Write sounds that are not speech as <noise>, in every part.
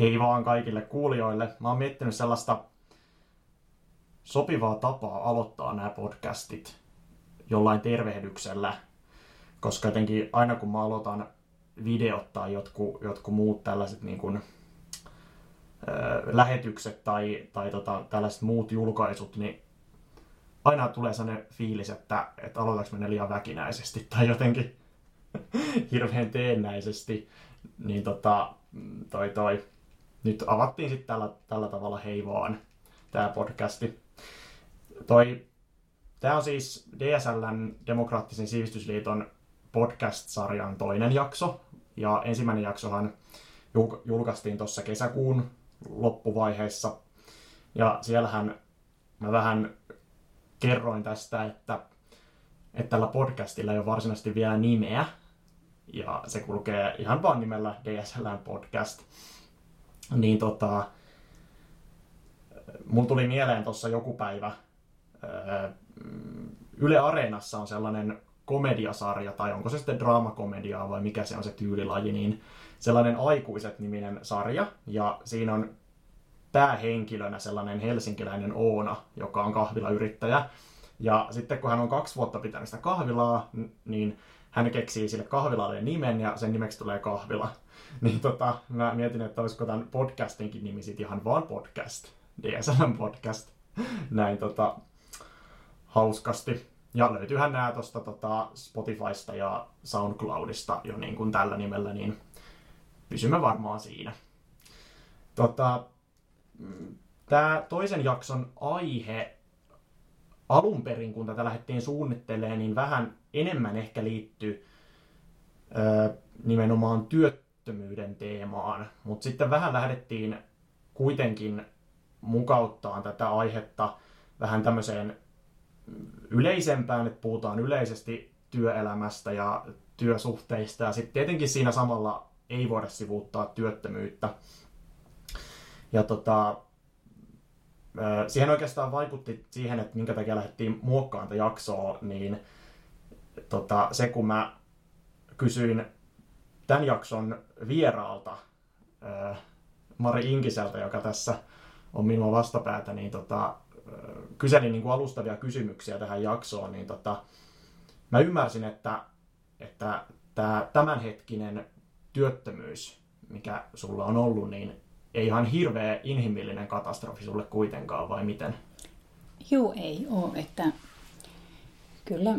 Hei vaan kaikille kuulijoille. Mä oon miettinyt sellaista sopivaa tapaa aloittaa nämä podcastit jollain tervehdyksellä, koska jotenkin aina kun mä aloitan videot tai jotkut, jotkut muut tällaiset niin kuin, ö, lähetykset tai, tai tota, tällaiset muut julkaisut, niin aina tulee sellainen fiilis, että, että aloitaks ne liian väkinäisesti tai jotenkin <laughs> hirveän teennäisesti. Niin tota, toi toi, nyt avattiin sitten tällä, tällä tavalla hei vaan tämä podcasti. Toi, tämä on siis DSLn Demokraattisen sivistysliiton podcast-sarjan toinen jakso. Ja ensimmäinen jaksohan julkaistiin tuossa kesäkuun loppuvaiheessa. Ja siellähän mä vähän kerroin tästä, että, että tällä podcastilla ei ole varsinaisesti vielä nimeä. Ja se kulkee ihan vaan nimellä DSLn podcast. Niin tota, mulla tuli mieleen tuossa joku päivä, Yle Areenassa on sellainen komediasarja, tai onko se sitten draamakomediaa vai mikä se on se tyylilaji, niin sellainen aikuiset-niminen sarja, ja siinä on päähenkilönä sellainen helsinkiläinen Oona, joka on kahvilayrittäjä. Ja sitten kun hän on kaksi vuotta pitänyt sitä kahvilaa, niin hän keksii sille kahvilalle nimen ja sen nimeksi tulee kahvila. <laughs> Niin tota, mä mietin, että olisiko tämän podcastinkin nimi sitten ihan vaan podcast. DSM podcast. <laughs> Näin tota, hauskasti. Ja löytyyhän nämä tuosta tota Spotifysta ja SoundCloudista jo niin kuin tällä nimellä, niin pysymme varmaan siinä. Tota, tämä toisen jakson aihe alun perin, kun tätä lähdettiin suunnittelemaan, niin vähän enemmän ehkä liittyy nimenomaan työttömyyden teemaan. Mutta sitten vähän lähdettiin kuitenkin mukauttaa tätä aihetta vähän tämmöiseen yleisempään, että puhutaan yleisesti työelämästä ja työsuhteista ja sitten tietenkin siinä samalla ei voida sivuuttaa työttömyyttä. Ja tota, siihen oikeastaan vaikutti siihen, että minkä takia lähdettiin muokkaamaan tätä jaksoa, niin tota, se kun mä kysyin tämän jakson vieraalta, Mari Inkiseltä, joka tässä on minua vastapäätä, niin tota, kyselin niin kuin alustavia kysymyksiä tähän jaksoon, niin tota, mä ymmärsin, että, että tämä tämänhetkinen työttömyys, mikä sulla on ollut, niin ei ihan hirveä inhimillinen katastrofi sulle kuitenkaan, vai miten? Joo, ei ole. Että kyllä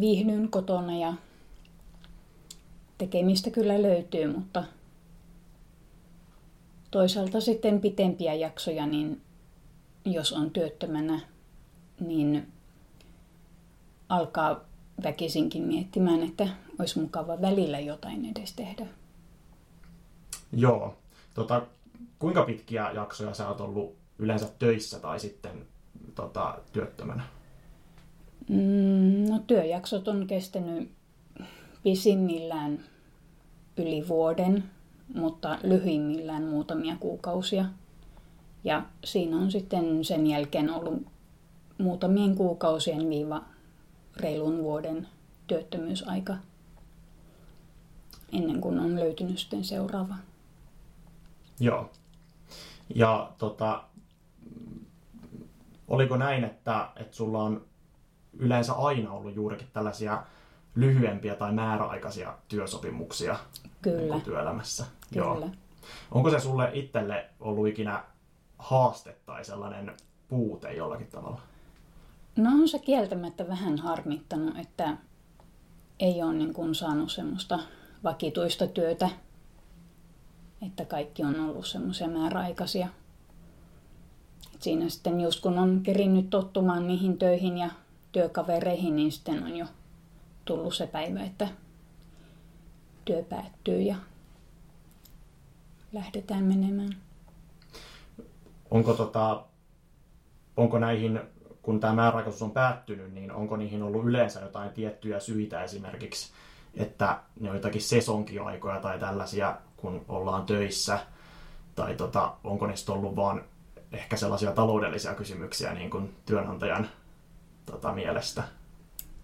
viihdyn kotona ja tekemistä kyllä löytyy, mutta toisaalta sitten pitempiä jaksoja, niin jos on työttömänä, niin alkaa väkisinkin miettimään, että olisi mukava välillä jotain edes tehdä. Joo. Tota, kuinka pitkiä jaksoja sä oot ollut yleensä töissä tai sitten tota, työttömänä? Mm, no työjaksot on kestänyt pisimmillään yli vuoden, mutta lyhyimmillään muutamia kuukausia. Ja siinä on sitten sen jälkeen ollut muutamien kuukausien viiva reilun vuoden työttömyysaika ennen kuin on löytynyt sitten seuraava. Joo. Ja tota, oliko näin, että, että sulla on yleensä aina ollut juurikin tällaisia lyhyempiä tai määräaikaisia työsopimuksia Kyllä. Niin työelämässä? Kyllä. Joo. Onko se sulle itselle ollut ikinä haaste tai sellainen puute jollakin tavalla? No on se kieltämättä vähän harmittanut, että ei ole niin kuin saanut semmoista vakituista työtä, että kaikki on ollut semmoisia määräaikaisia. Et siinä sitten just kun on kerinnyt tottumaan niihin töihin ja työkavereihin, niin sitten on jo tullut se päivä, että työ päättyy ja lähdetään menemään. Onko, tota, onko näihin, kun tämä määräaikaisuus on päättynyt, niin onko niihin ollut yleensä jotain tiettyjä syitä esimerkiksi, että ne on jotakin sesonkiaikoja tai tällaisia, kun ollaan töissä, tai tota, onko ne ollut vaan ehkä sellaisia taloudellisia kysymyksiä niin kuin työnantajan tota, mielestä?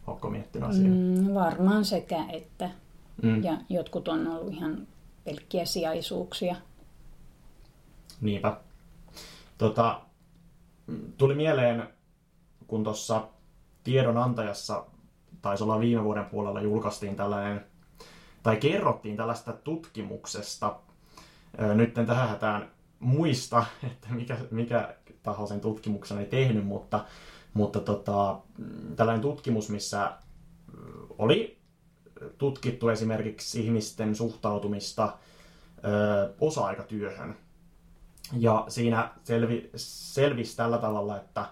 Oletko miettinyt asiaa? Mm, varmaan sekä että. Mm. Ja jotkut on ollut ihan pelkkiä sijaisuuksia. Niinpä. Tota, tuli mieleen, kun tuossa tiedonantajassa, taisi olla viime vuoden puolella, julkaistiin tällainen, tai kerrottiin tällaista tutkimuksesta. Nyt en tähän hätään muista, <laughs> että mikä, mikä taho sen tutkimuksen ei tehnyt, mutta, mutta tota, tällainen tutkimus, missä oli tutkittu esimerkiksi ihmisten suhtautumista ö, osa-aikatyöhön. Ja siinä selvi, selvisi tällä tavalla, että,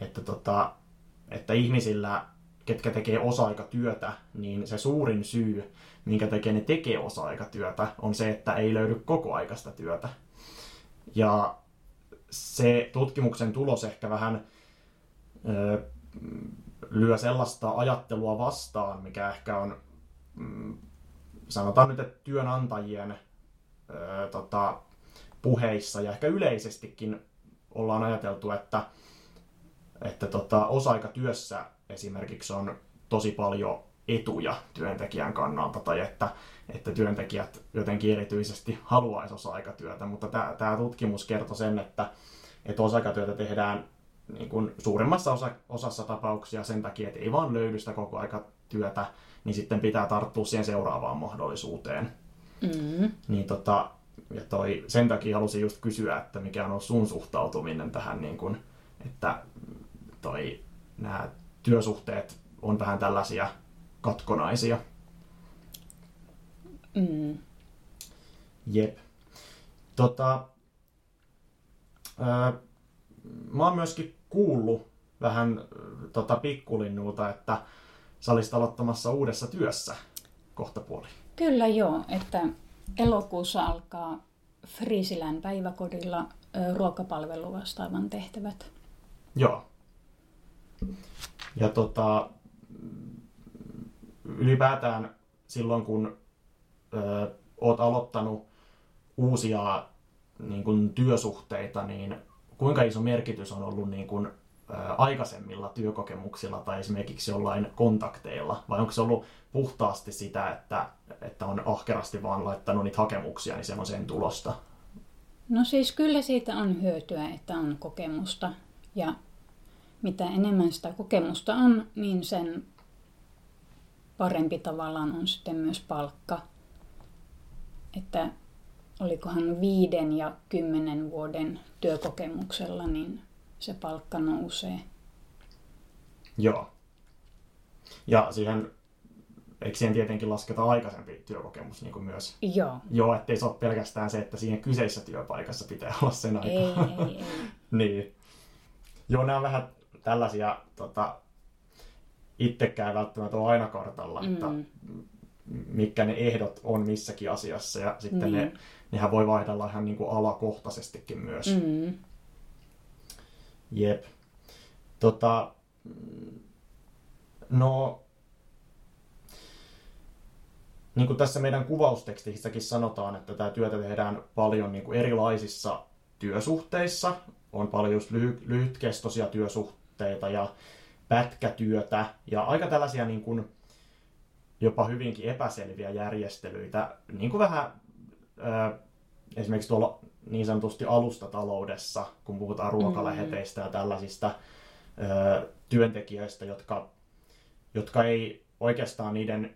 että, tota, että ihmisillä, ketkä tekee osa-aikatyötä, niin se suurin syy, minkä tekee ne tekee osa-aikatyötä, on se, että ei löydy koko-aikaista työtä. Ja se tutkimuksen tulos ehkä vähän ö, lyö sellaista ajattelua vastaan, mikä ehkä on, mm, sanotaan nyt, että työnantajien ö, tota, puheissa ja ehkä yleisestikin ollaan ajateltu, että, että tota, osa-aikatyössä esimerkiksi on tosi paljon etuja työntekijän kannalta tai että, että työntekijät jotenkin erityisesti haluaisi osa-aikatyötä, mutta tämä, tutkimus kertoi sen, että, että osa-aikatyötä tehdään niin kuin suurimmassa osa, osassa tapauksia sen takia, että ei vaan löydy sitä koko aika työtä, niin sitten pitää tarttua siihen seuraavaan mahdollisuuteen. Mm. Niin tota, ja toi, sen takia halusin just kysyä, että mikä on sun suhtautuminen tähän, niin kuin, että toi, nämä työsuhteet on vähän tällaisia katkonaisia. Mm. Jep. Tota, ää, mä oon myöskin kuullut vähän tota, pikkulinnulta, että sä olisit aloittamassa uudessa työssä kohta puoli. Kyllä joo, että elokuussa alkaa Friisilän päiväkodilla ruokapalvelu vastaavan tehtävät. Joo. Ja tota, ylipäätään silloin, kun ö, oot aloittanut uusia niin kun, työsuhteita, niin kuinka iso merkitys on ollut niin kun, ö, aikaisemmilla työkokemuksilla tai esimerkiksi jollain kontakteilla? Vai onko se ollut puhtaasti sitä, että, että on ahkerasti vaan laittanut niitä hakemuksia, niin se on sen tulosta? No siis kyllä siitä on hyötyä, että on kokemusta. Ja mitä enemmän sitä kokemusta on, niin sen parempi tavallaan on sitten myös palkka. Että olikohan viiden ja kymmenen vuoden työkokemuksella, niin se palkka nousee. Joo. Ja siihen, eikö siihen tietenkin lasketa aikaisempi työkokemus niin kuin myös? Joo. Joo, ettei se ole pelkästään se, että siinä kyseisessä työpaikassa pitää olla sen aikaa. Ei, ei, ei. <laughs> niin. Joo, nämä on vähän tällaisia tota, itsekään välttämättä ole aina kartalla, mm. että mitkä ne ehdot on missäkin asiassa ja sitten niin. ne, nehän voi vaihdella ihan niin kuin alakohtaisestikin myös. Mm. Jep. Tota, no, niin kuin tässä meidän kuvaustekstissäkin sanotaan, että tämä työtä tehdään paljon niin kuin erilaisissa työsuhteissa. On paljon just lyhy- lyhytkestoisia työsuhteita ja pätkätyötä ja aika tällaisia niin kuin, jopa hyvinkin epäselviä järjestelyitä, niin kuin vähän ö, esimerkiksi tuolla niin sanotusti alustataloudessa, kun puhutaan ruokaläheteistä ja tällaisista ö, työntekijöistä, jotka, jotka ei oikeastaan niiden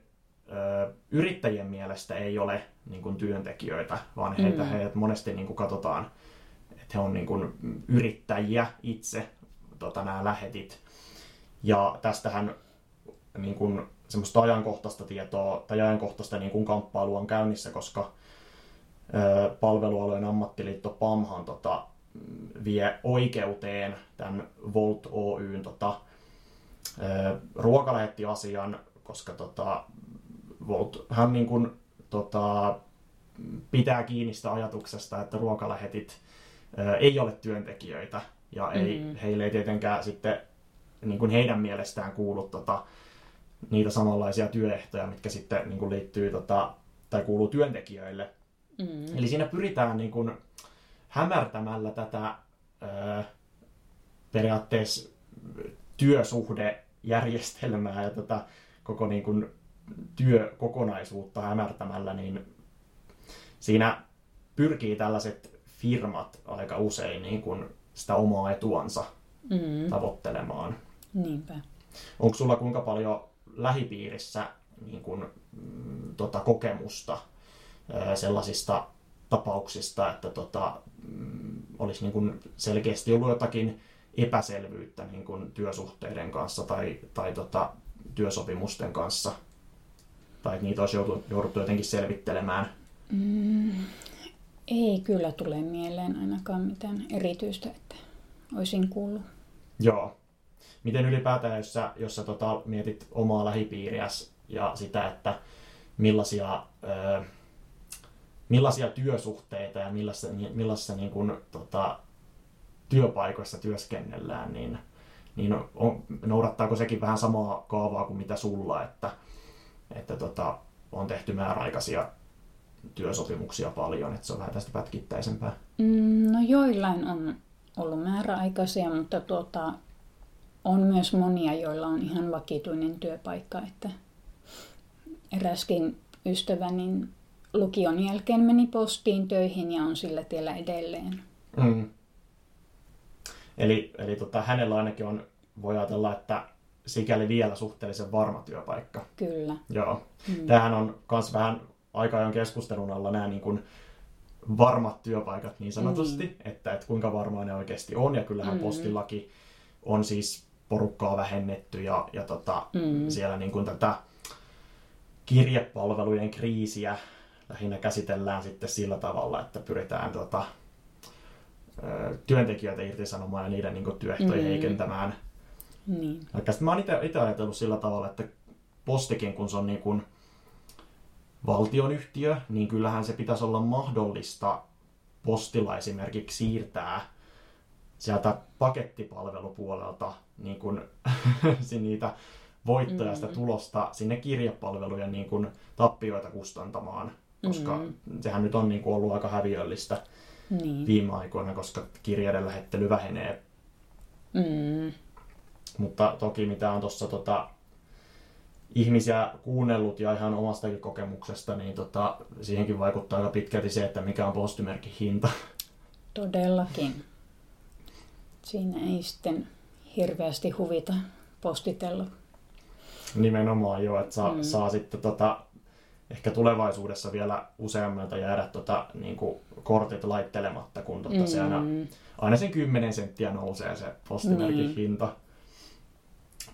ö, yrittäjien mielestä ei ole niin kuin työntekijöitä, vaan heitä, mm. heidät monesti niin kuin katsotaan, että he on niin kuin yrittäjiä itse, tota, nämä lähetit. Ja tästähän niin kuin, semmoista ajankohtaista tietoa tai ajankohtaista niin kuin kamppailua on käynnissä, koska ö, palvelualueen ammattiliitto PAMhan tota, vie oikeuteen tämän Volt Oyn tota, ö, ruokalähettiasian, koska tota, Volt, hän niin kuin, tota, pitää kiinni sitä ajatuksesta, että ruokalähetit ö, ei ole työntekijöitä ja ei, mm-hmm. heille ei tietenkään sitten niin kuin heidän mielestään kuulu tota, niitä samanlaisia työehtoja, mitkä sitten niin kuin liittyy tota, tai kuuluu työntekijöille. Mm. Eli siinä pyritään niin kuin, hämärtämällä tätä ö, periaatteessa työsuhdejärjestelmää ja tätä koko niin kuin, työkokonaisuutta hämärtämällä, niin siinä pyrkii tällaiset firmat aika usein niin kuin sitä omaa etuansa Mm, tavoittelemaan. Niinpä. Onko sulla kuinka paljon lähipiirissä niin kuin, mm, tota, kokemusta sellaisista tapauksista, että tota, mm, olisi niin kuin selkeästi ollut jotakin epäselvyyttä niin kuin työsuhteiden kanssa tai, tai tota, työsopimusten kanssa? Tai niitä olisi joutu, jouduttu jotenkin selvittelemään? Mm, ei kyllä tule mieleen ainakaan mitään erityistä, että olisin kuullut. Joo. Miten ylipäätään, jos sä, jos sä tota, mietit omaa lähipiiriäsi ja sitä, että millaisia, ö, millaisia työsuhteita ja millaisissa, millaisissa niin kun, tota, työpaikoissa työskennellään, niin, niin on, noudattaako sekin vähän samaa kaavaa kuin mitä sulla, että, että tota, on tehty määräaikaisia työsopimuksia paljon, että se on vähän tästä pätkittäisempää. Mm, no joillain on ollut määräaikaisia, mutta tuota, on myös monia, joilla on ihan vakituinen työpaikka. Että eräskin ystäväni lukion jälkeen meni postiin töihin ja on sillä tiellä edelleen. Mm. Eli, eli tota, hänellä ainakin on, voi ajatella, että sikäli vielä suhteellisen varma työpaikka. Kyllä. Joo. Mm. Tämähän on myös vähän aika ajan keskustelun alla nämä niin kuin varmat työpaikat niin sanotusti, mm. että, että kuinka varmaa ne oikeasti on. Ja kyllähän mm. postilaki on siis porukkaa vähennetty ja, ja tota, mm. siellä niin kuin tätä kirjepalvelujen kriisiä lähinnä käsitellään sitten sillä tavalla, että pyritään tota, työntekijöitä irtisanomaan ja niiden niin kuin, työehtoja mm. heikentämään. Niin. Mä oon itse ajatellut sillä tavalla, että postikin, kun se on niin kuin valtionyhtiö, niin kyllähän se pitäisi olla mahdollista postilla esimerkiksi siirtää sieltä pakettipalvelupuolelta niin kuin, <laughs> niitä voittoja, sitä mm. tulosta sinne kirjapalvelujen niin kuin, tappioita kustantamaan, koska mm. sehän nyt on niin kuin, ollut aika häviöllistä niin. viime aikoina, koska kirjeiden lähettely vähenee. Mm. Mutta toki mitä on tuossa tota, ihmisiä kuunnellut ja ihan omastakin kokemuksesta, niin tota, siihenkin vaikuttaa aika pitkälti se, että mikä on postimerkin hinta. Todellakin. Siinä ei sitten hirveästi huvita postitella. Nimenomaan joo, että saa, mm. saa sitten tota, ehkä tulevaisuudessa vielä useammalta jäädä tota, niin kuin kortit laittelematta, kun tota, mm. se aina, aina sen 10 senttiä nousee se postimerkin niin. hinta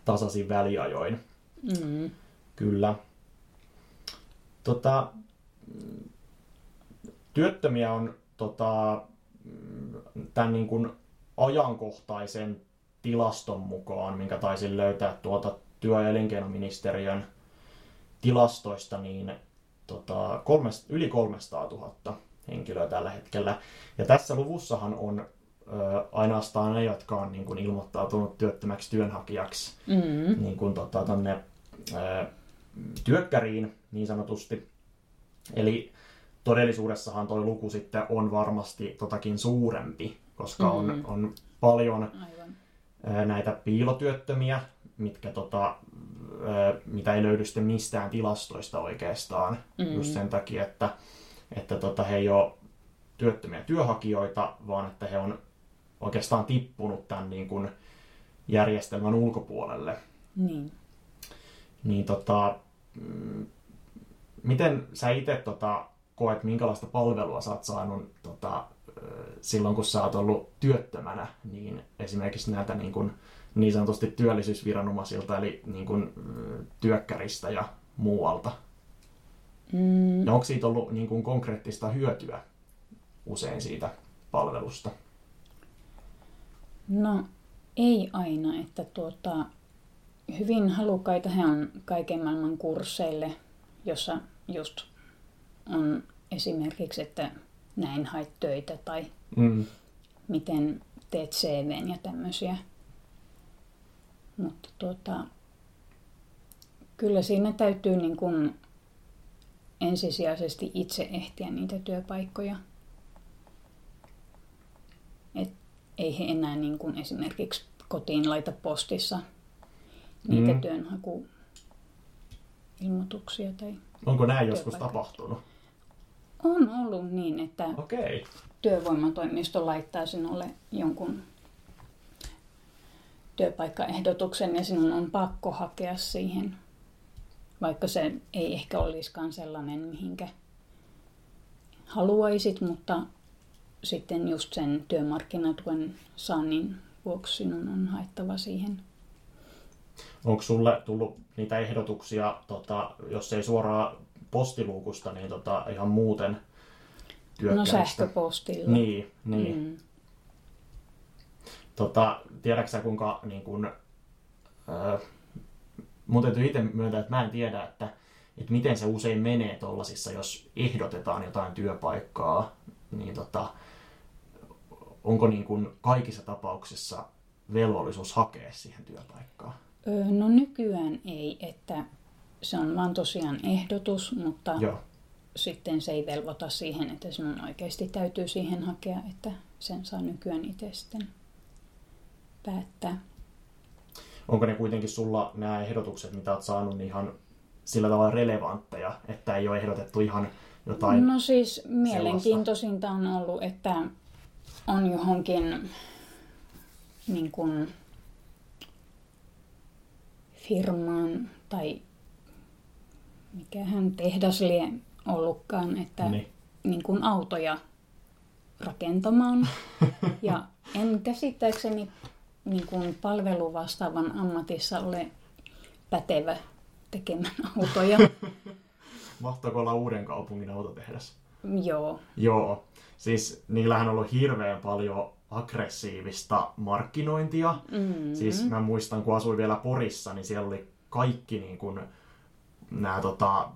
tasaisin väliajoin. Mm. Kyllä. Tota, työttömiä on tota, tämän niin kuin ajankohtaisen tilaston mukaan, minkä taisin löytää tuolta työ- ja elinkeinoministeriön tilastoista, niin tota, kolmest, yli 300 000 henkilöä tällä hetkellä. Ja tässä luvussahan on ö, ainoastaan ne, jotka on niin kuin, ilmoittautunut työttömäksi työnhakijaksi mm. niin kuin, tota, tonne, ö, työkkäriin niin sanotusti. Eli todellisuudessahan tuo luku sitten on varmasti totakin suurempi, koska on, on paljon Aivan. näitä piilotyöttömiä, mitkä tota, mitä ei löydy sitten mistään tilastoista oikeastaan. Mm. Just sen takia, että, että tota, he ei ole työttömiä työhakijoita, vaan että he on oikeastaan tippunut tämän niin kuin järjestelmän ulkopuolelle. Niin. Niin tota, mm, miten sä itse tota, koet, minkälaista palvelua sä oot saanut tota, silloin, kun sä oot ollut työttömänä, niin esimerkiksi näitä niin, kuin, niin sanotusti työllisyysviranomaisilta, eli niin kuin, työkkäristä ja muualta. Mm. Ja onko siitä ollut niin kuin, konkreettista hyötyä usein siitä palvelusta? No ei aina, että tuota, hyvin halukkaita he on kaiken maailman kursseille, jossa just on esimerkiksi, että näin hait töitä tai Mm. miten teet CVn ja tämmöisiä. Mutta tuota, kyllä siinä täytyy niin kuin ensisijaisesti itse ehtiä niitä työpaikkoja. Et ei he enää niin kuin esimerkiksi kotiin laita postissa niitä Mm. työnhakuilmoituksia tai Onko näin joskus tapahtunut? On ollut niin, että Okei. työvoimatoimisto laittaa sinulle jonkun työpaikkaehdotuksen ja sinun on pakko hakea siihen, vaikka se ei ehkä olisikaan sellainen, mihinkä haluaisit, mutta sitten just sen työmarkkinatuen saannin vuoksi sinun on haettava siihen. Onko sulle tullut niitä ehdotuksia, tota, jos ei suoraan postiluukusta, niin tota, ihan muuten No sähköpostilla. Niin, niin. Mm. Tota, tiedätkö sä kuinka niin kun, öö, mun täytyy itse myöntää, että mä en tiedä, että, että miten se usein menee tollasissa, jos ehdotetaan jotain työpaikkaa, niin tota, onko niin kun kaikissa tapauksissa velvollisuus hakea siihen työpaikkaan? No nykyään ei, että se on vaan tosiaan ehdotus, mutta Joo. sitten se ei velvoita siihen, että sinun oikeasti täytyy siihen hakea, että sen saa nykyään itse sitten päättää. Onko ne kuitenkin sulla nämä ehdotukset, mitä oot saanut, niin ihan sillä tavalla relevantteja, että ei ole ehdotettu ihan jotain... No siis mielenkiintoisinta on ollut, että on johonkin niin kuin firmaan tai mikähän tehdas lie ollutkaan, että Niin. niin kuin autoja rakentamaan. <laughs> Ja en käsittääkseni niin kuin palveluvastaavan ammatissa ole pätevä tekemään autoja. <laughs> Mahtoiko olla uuden kaupungin autotehdas? Joo, Joo. Siis niillähän on ollut hirveän paljon aggressiivista markkinointia. Mm. Siis mä muistan, kun asuin vielä Porissa, niin siellä oli kaikki niin kuin, nämä, tota,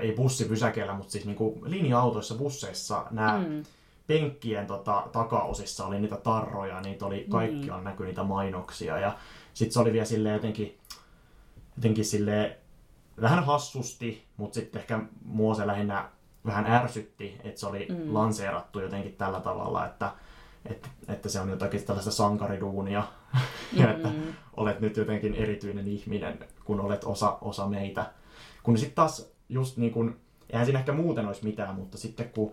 ei bussipysäkeillä, mutta siis niin kuin linja-autoissa, busseissa, nämä Mm. penkkien tota, takaosissa oli niitä tarroja, niitä oli kaikkiaan näkyi niitä mainoksia. Ja sitten se oli vielä silleen jotenkin, jotenkin silleen vähän hassusti, mutta sitten ehkä mua se lähinnä vähän ärsytti, että se oli mm. lanseerattu jotenkin tällä tavalla, että, että, että se on jotakin tällaista sankariduunia <laughs> ja että olet nyt jotenkin erityinen ihminen, kun olet osa, osa meitä. Kun sitten taas just niin kun, eihän siinä ehkä muuten olisi mitään, mutta sitten kun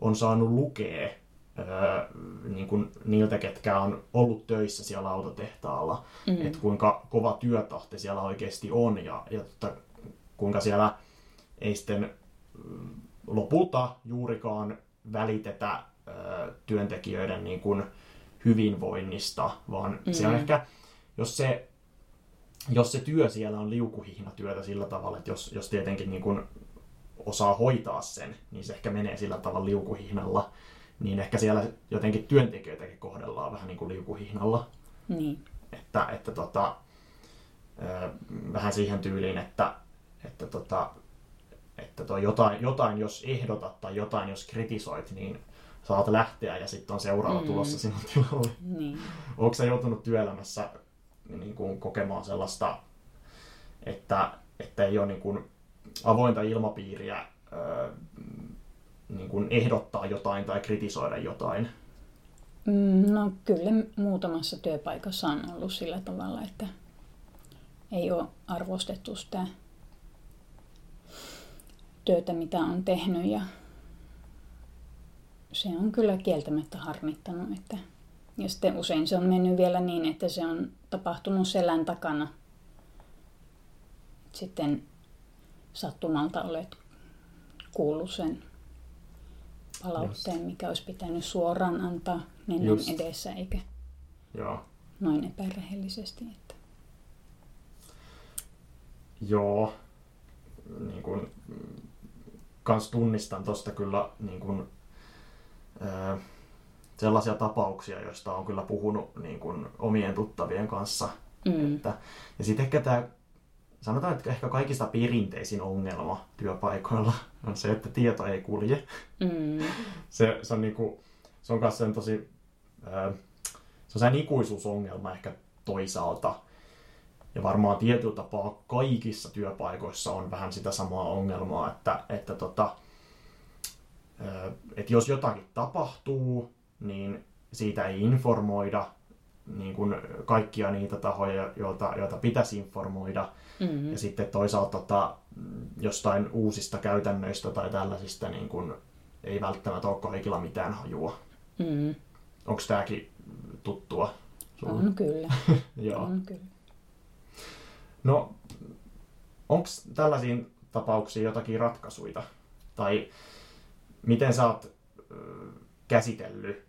on saanut lukea öö, niin kun niiltä, ketkä on ollut töissä siellä autotehtaalla, mm. että kuinka kova työtahti siellä oikeasti on ja, ja tota, kuinka siellä ei sitten mm, lopulta juurikaan välitetä öö, työntekijöiden niin kun hyvinvoinnista, vaan mm. se on ehkä, jos se, jos se työ siellä on liukuhihnatyötä sillä tavalla, että jos, jos tietenkin niin kun osaa hoitaa sen, niin se ehkä menee sillä tavalla liukuhihnalla, niin ehkä siellä jotenkin työntekijöitäkin kohdellaan vähän niin kuin liukuhihnalla. Niin. Että, että tota, vähän siihen tyyliin, että, että, tota, että toi jotain, jotain, jos ehdotat tai jotain, jos kritisoit, niin saat lähteä ja sitten on seuraava mm. tulossa sinun tilalle. Niin. Onko sä joutunut työelämässä niin kuin, kokemaan sellaista, että, että ei ole niin kuin, avointa ilmapiiriä niin kuin ehdottaa jotain tai kritisoida jotain? Mm, No kyllä muutamassa työpaikassa on ollut sillä tavalla, että ei ole arvostettu sitä työtä, mitä on tehnyt ja se on kyllä kieltämättä harmittanut. Että ja sitten usein se on mennyt vielä niin, että se on tapahtunut selän takana. Sitten sattumalta olet kuullut sen palautteen, mikä olisi pitänyt suoraan antaa nenän Just. edessä, eikä Joo. noin epärehellisesti. Että. Joo, niin kun, mm, kans tunnistan tosta kyllä niin kun, ää, sellaisia tapauksia, joista on kyllä puhunut niin kun, omien tuttavien kanssa. Mm. Että, ja sitten ehkä tämä, sanotaan, että ehkä kaikista perinteisin ongelma työpaikoilla <laughs> on se, että tieto ei kulje. Mm. <laughs> Se, se on niinku, se on myös sen tosi, se on ikuisuusongelma ehkä toisaalta. Ja varmaan tietyllä tapaa kaikissa työpaikoissa on vähän sitä samaa ongelmaa, että, että, tota, että jos jotakin tapahtuu, niin siitä ei informoida niin kuin kaikkia niitä tahoja, joita, joita pitäisi informoida. Mm. Ja sitten toisaalta tota, jostain uusista käytännöistä tai tällaisista niin kuin, ei välttämättä ole kaikilla mitään hajua. Mm. Onko tämäkin tuttua? Sulle? On kyllä. <laughs> Joo. On kyllä. No, onko tällaisiin tapauksiin jotakin ratkaisuja? Tai miten sä oot käsitellyt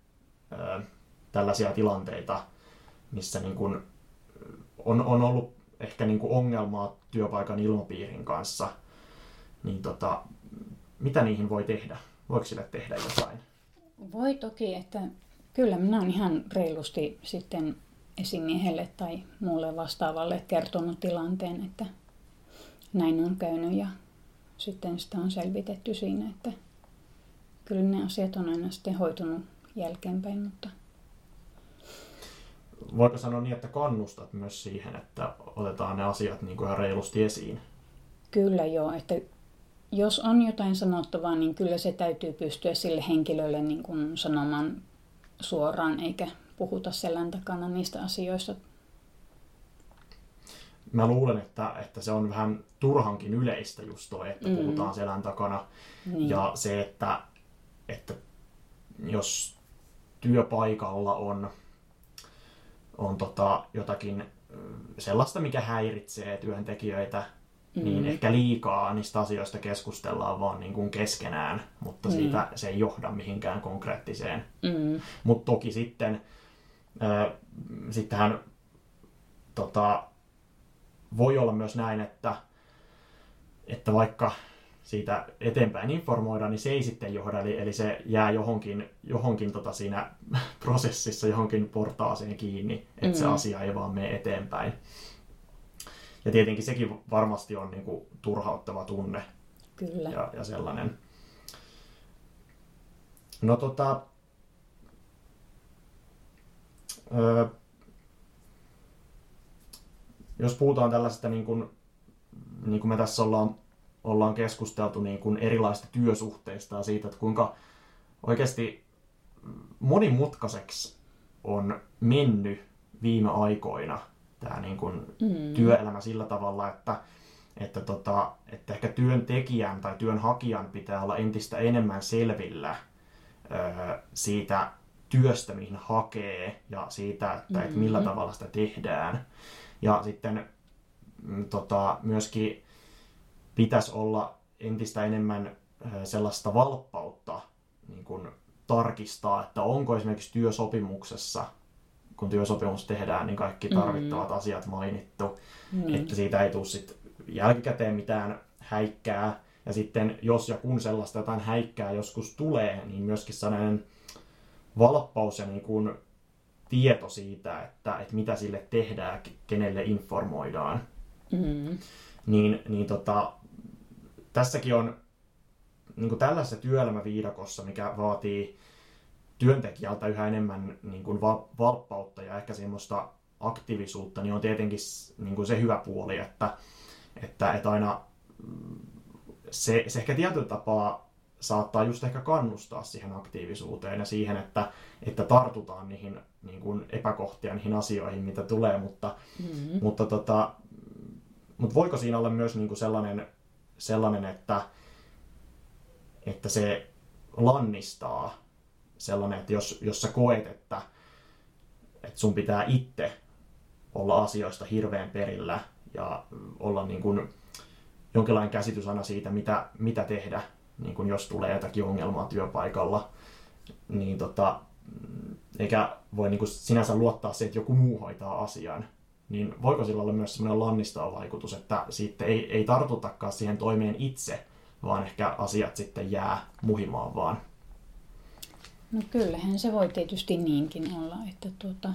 tällaisia tilanteita, missä niin kun on, on ollut ehkä niin ongelmaa työpaikan ilmapiirin kanssa, niin tota, mitä niihin voi tehdä? Voiko sille tehdä jotain? Voi toki, että kyllä minä olen ihan reilusti sitten esimiehelle tai muulle vastaavalle kertonut tilanteen, että näin on käynyt ja sitten sitä on selvitetty siinä, että kyllä ne asiat on aina sitten hoitunut jälkeenpäin, mutta Voiko sanoa niin, että kannustat myös siihen, että otetaan ne asiat niin kuin ihan reilusti esiin? Kyllä joo, että jos on jotain sanottavaa, niin kyllä se täytyy pystyä sille henkilölle niin kuin sanomaan suoraan, eikä puhuta selän takana niistä asioista. Mä luulen, että, että se on vähän turhankin yleistä just toi, että mm. puhutaan selän takana. Niin. Ja se, että, että jos työpaikalla on, on tota jotakin sellaista, mikä häiritsee työntekijöitä, mm. niin ehkä liikaa niistä asioista keskustellaan vaan niin kuin keskenään, mutta mm. siitä se ei johda mihinkään konkreettiseen. Mm. Mutta toki sitten äh, sittenhän tota, voi olla myös näin, että, että vaikka siitä eteenpäin informoidaan, niin se ei sitten johda, eli, eli se jää johonkin, johonkin tota siinä <laughs> prosessissa, johonkin portaaseen kiinni, että mm. se asia ei vaan mene eteenpäin. Ja tietenkin sekin varmasti on niin kuin turhauttava tunne. Kyllä. Ja, ja sellainen. No tota, öö, jos puhutaan tällaisesta, niin kuin, niin kuin me tässä ollaan, ollaan keskusteltu niin kuin erilaisista työsuhteista ja siitä, että kuinka oikeasti monimutkaiseksi on mennyt viime aikoina – tämä niin kuin mm. työelämä sillä tavalla, että, että, tota, että ehkä työntekijän tai työnhakijan pitää olla entistä enemmän selvillä ö, siitä työstä, mihin hakee ja siitä, että, mm-hmm. että millä tavalla sitä tehdään. Ja sitten mm, tota, myöskin pitäisi olla entistä enemmän sellaista valppautta niin kuin tarkistaa, että onko esimerkiksi työsopimuksessa kun työsopimus tehdään, niin kaikki mm. tarvittavat mm. asiat mainittu, mm. että siitä ei tule sit jälkikäteen mitään häikkää. Ja sitten jos ja kun sellaista jotain häikkää joskus tulee, niin myöskin sellainen valppaus ja niin kuin tieto siitä, että, että mitä sille tehdään, kenelle informoidaan. Mm. Niin, niin tota, tässäkin on niin kuin tällaisessa työelämäviidakossa, mikä vaatii työntekijältä yhä enemmän niin kuin valppautta ja ehkä semmoista aktiivisuutta, niin on tietenkin niin kuin se hyvä puoli, että, että, että aina se, se ehkä tietyllä tapaa saattaa just ehkä kannustaa siihen aktiivisuuteen ja siihen, että, että tartutaan niihin niin kuin epäkohtia, niihin asioihin, mitä tulee, mutta, mm-hmm. mutta, tota, mutta voiko siinä olla myös niin kuin sellainen, sellainen että, että se lannistaa sellainen, että jos, jos sä koet, että, että sun pitää itse olla asioista hirveän perillä ja olla niin kuin jonkinlainen käsitys aina siitä, mitä, mitä tehdä, niin kuin jos tulee jotakin ongelmaa työpaikalla, niin tota, eikä voi niin kuin sinänsä luottaa siihen, että joku muu hoitaa asian, niin voiko sillä olla myös sellainen lannistava vaikutus, että siitä ei, ei tartutakaan siihen toimeen itse, vaan ehkä asiat sitten jää muhimaan vaan. No kyllähän se voi tietysti niinkin olla, että tuota,